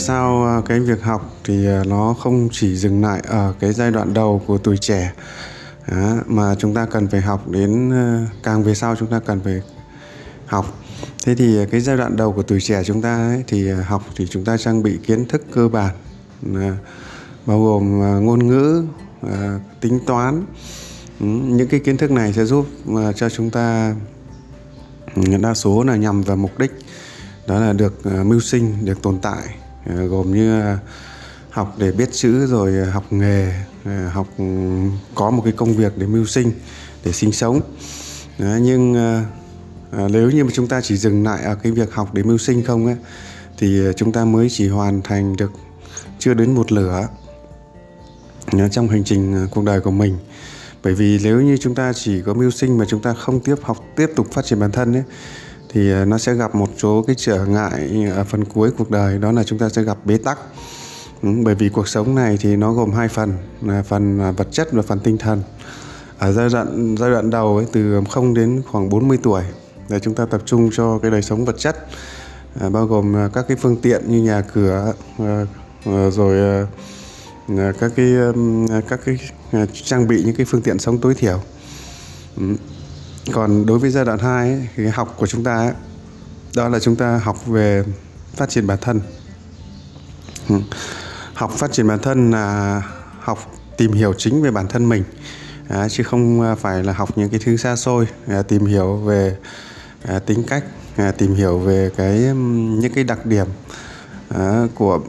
tại sao à, cái việc học thì à, nó không chỉ dừng lại ở cái giai đoạn đầu của tuổi trẻ đó, mà chúng ta cần phải học đến à, càng về sau chúng ta cần phải học. Thế thì cái giai đoạn đầu của tuổi trẻ chúng ta ấy, thì học thì chúng ta trang bị kiến thức cơ bản bao gồm ngôn ngữ tính toán. Ừ, những cái kiến thức này sẽ giúp cho chúng ta ừ, đa số là nhằm vào mục đích đó là được mưu sinh được tồn tại. Ờ, gồm như ờ, học để biết chữ rồi ờ, học nghề học ừ, có một cái công việc để mưu sinh để sinh sống. Nhưng nếu như mà chúng ta chỉ dừng lại ở cái việc học để mưu sinh không ấy, thì chúng ta mới chỉ hoàn thành được chưa đến một lửa trong hành trình cuộc đời của mình. Bởi vì nếu như chúng ta chỉ có mưu sinh mà chúng ta không tiếp học tiếp tục phát triển bản thân ấy thì ờ, nó sẽ gặp một số cái trở ngại ở phần cuối cuộc đời đó là chúng ta sẽ gặp bế tắc. Bởi vì cuộc sống này thì nó gồm hai phần là phần ờ, vật chất và phần tinh thần. Ở giai đoạn giai đoạn đầu ấy, từ 0 đến khoảng 40 tuổi để chúng ta tập trung cho cái đời sống vật chất à, bao gồm các cái phương tiện như nhà cửa à, rồi à, các cái các cái trang bị những cái phương tiện sống tối thiểu còn đối với giai đoạn 2 ấy, thì học của chúng ta ấy, đó là chúng ta học về phát triển bản thân. Ừ. Học phát triển bản thân là học tìm hiểu chính về bản thân mình à, chứ không à, phải là học những cái thứ xa xôi à, tìm hiểu về à, tính cách à, tìm hiểu về cái những cái đặc điểm à, của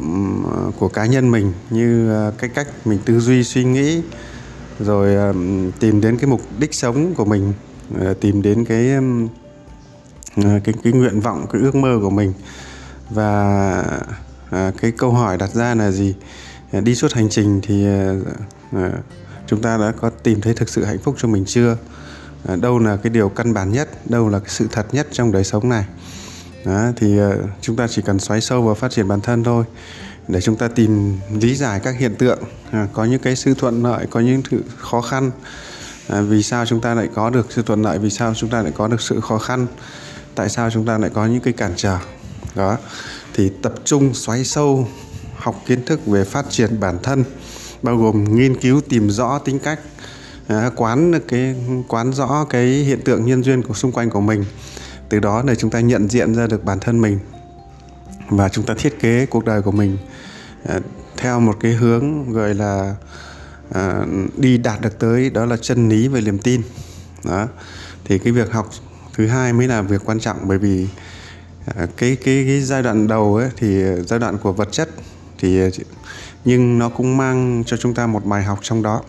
của cá nhân mình như à, cái cách mình tư duy suy nghĩ rồi à, tìm đến cái mục đích sống của mình. Ờ, tìm đến cái ờ, cái cái nguyện vọng cái ước mơ của mình. Và ờ, cái câu hỏi đặt ra là gì? Đi suốt hành trình thì chúng ta đã có tìm thấy thực sự hạnh phúc cho mình chưa? Đâu là cái điều căn bản nhất đâu là cái sự thật nhất trong đời sống này? Đó, thì chúng ta chỉ cần xoáy sâu vào phát triển bản thân thôi để chúng ta tìm lý giải các hiện tượng. Có những cái sự thuận lợi có những sự khó khăn à, vì sao chúng ta lại có được sự thuận lợi? Vì sao chúng ta lại có được sự khó khăn? Tại sao chúng ta lại có những cái cản trở? Đó. Thì tập trung xoáy sâu học kiến thức về phát triển bản thân bao gồm nghiên cứu tìm rõ tính cách à, quán được cái quán rõ cái hiện tượng nhân duyên của xung quanh của mình. Từ đó để chúng ta nhận diện ra được bản thân mình và chúng ta thiết kế cuộc đời của mình à, theo một cái hướng gọi là à, đi đạt được tới đó là chân lý về niềm tin. Đó. Thì cái việc học thứ hai mới là việc quan trọng bởi vì à, cái cái cái giai đoạn đầu ấy thì giai đoạn của vật chất thì à, nhưng nó cũng mang cho chúng ta một bài học trong đó.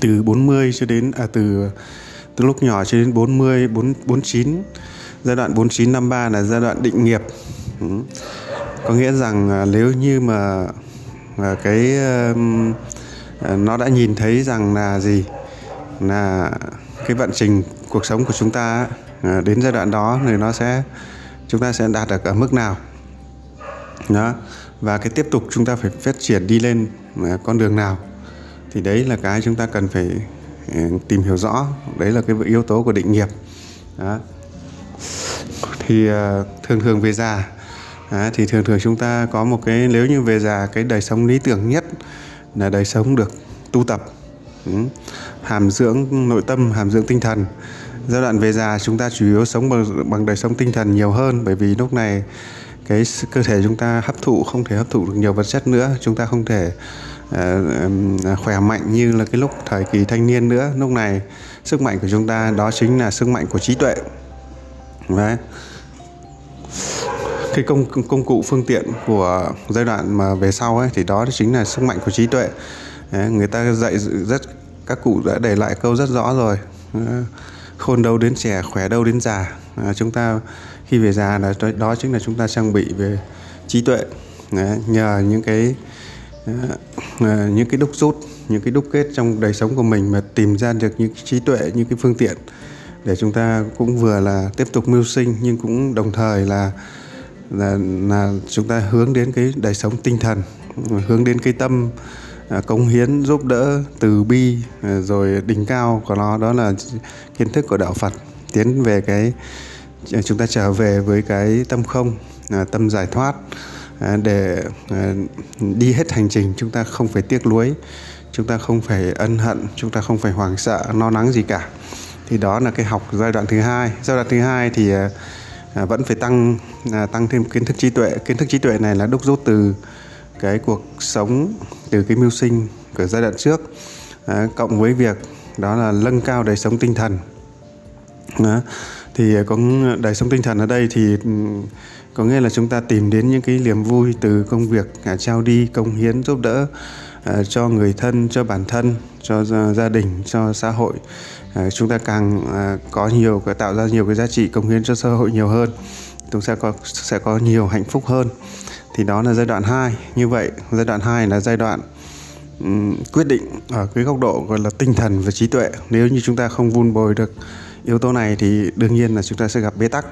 Từ 40 cho đến à từ từ lúc nhỏ cho đến 40 4 49 giai đoạn 49 53 là giai đoạn định nghiệp. Ừ. có nghĩa rằng à, nếu như mà à, cái uh, Ờ, nó đã nhìn thấy rằng là gì? Là cái vận trình cuộc sống của chúng ta ờ, đến giai đoạn đó thì nó sẽ, chúng ta sẽ đạt được ở mức nào? Đó, và cái tiếp tục chúng ta phải phát triển đi lên ờ, con đường nào? Thì đấy là cái chúng ta cần phải tìm hiểu rõ. Đấy là cái yếu tố của định nghiệp. Đó. thì thường thường về già thì thường thường chúng ta có một cái, nếu như về già, cái đời sống lý tưởng nhất là đời sống được tu tập. Ừ. Hàm dưỡng nội tâm hàm dưỡng tinh thần. Giai đoạn về già chúng ta chủ yếu sống bằng, bằng đời sống tinh thần nhiều hơn bởi vì lúc này cái cơ thể chúng ta hấp thụ không thể hấp thụ được nhiều vật chất nữa chúng ta không thể uh, khỏe mạnh như là cái lúc thời kỳ thanh niên nữa. Lúc này sức mạnh của chúng ta đó chính là sức mạnh của trí tuệ. Đấy cái công công cụ phương tiện của giai đoạn mà về sau ấy thì đó chính là sức mạnh của trí tuệ. Đấy, người ta dạy rất các cụ đã để lại câu rất rõ rồi. Khôn đâu đến trẻ khỏe đâu đến già. À, chúng ta khi về già là đó chính là chúng ta trang bị về trí tuệ. Đấy, nhờ những cái ờ, những cái đúc rút những cái đúc kết trong đời sống của mình mà tìm ra được những trí tuệ những cái phương tiện để chúng ta cũng vừa là tiếp tục mưu sinh nhưng cũng đồng thời là là là chúng ta hướng đến cái đời sống tinh thần hướng đến cái tâm à, công hiến giúp đỡ từ bi à, rồi đỉnh cao của nó. Đó là kiến thức của đạo Phật. Tiến về cái à, chúng ta trở về với cái tâm không à, tâm giải thoát à, để à, đi hết hành trình. Chúng ta không phải tiếc nuối chúng ta không phải ân hận chúng ta không phải hoảng sợ lo lắng gì cả. Thì đó là cái học giai đoạn thứ hai. Giai đoạn thứ hai thì à, vẫn phải tăng à, tăng thêm kiến thức trí tuệ. Kiến thức trí tuệ này là đúc rút từ cái cuộc sống từ cái mưu sinh của giai đoạn trước. À, cộng với việc đó là nâng cao đời sống tinh thần. Thì có đời sống tinh thần ở đây thì ừ, có nghĩa là chúng ta tìm đến những cái niềm vui từ công việc à, trao đi công hiến giúp đỡ. À, cho người thân cho bản thân cho gia đình cho xã hội. À, chúng ta càng à, có nhiều cái tạo ra nhiều cái giá trị công hiến cho xã hội nhiều hơn chúng ta sẽ có sẽ có nhiều hạnh phúc hơn. Thì đó là giai đoạn 2 như vậy giai đoạn 2 là giai đoạn um, quyết định ở cái góc độ gọi là tinh thần và trí tuệ. Nếu như chúng ta không vun bồi được yếu tố này thì đương nhiên là chúng ta sẽ gặp bế tắc.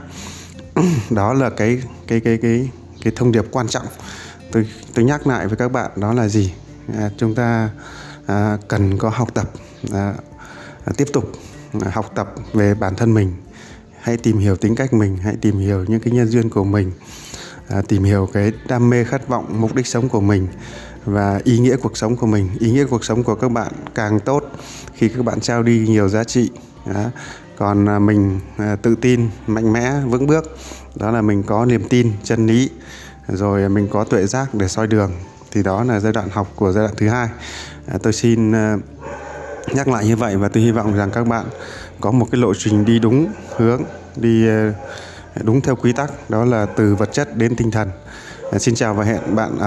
Đó là cái cái cái cái cái thông điệp quan trọng. Tôi tôi nhắc lại với các bạn đó là gì? À, chúng ta à, cần có học tập à, à tiếp tục à, học tập về bản thân mình. Hãy tìm hiểu tính cách mình hãy tìm hiểu những cái nhân duyên của mình à, tìm hiểu cái đam mê khát vọng mục đích sống của mình và ý nghĩa cuộc sống của mình. Ý nghĩa cuộc sống của các bạn càng tốt khi các bạn trao đi nhiều giá trị đó. còn à, mình tự tin mạnh mẽ vững bước đó là mình có niềm tin chân lý. Rồi mình có tuệ giác để soi đường thì đó là giai đoạn học của giai đoạn thứ hai. À, tôi xin ờ, nhắc lại như vậy và tôi hy vọng rằng các bạn có một cái lộ trình đi đúng hướng đi ờ, đúng theo quy tắc. Đó là từ vật chất đến tinh thần. À, xin chào và hẹn bạn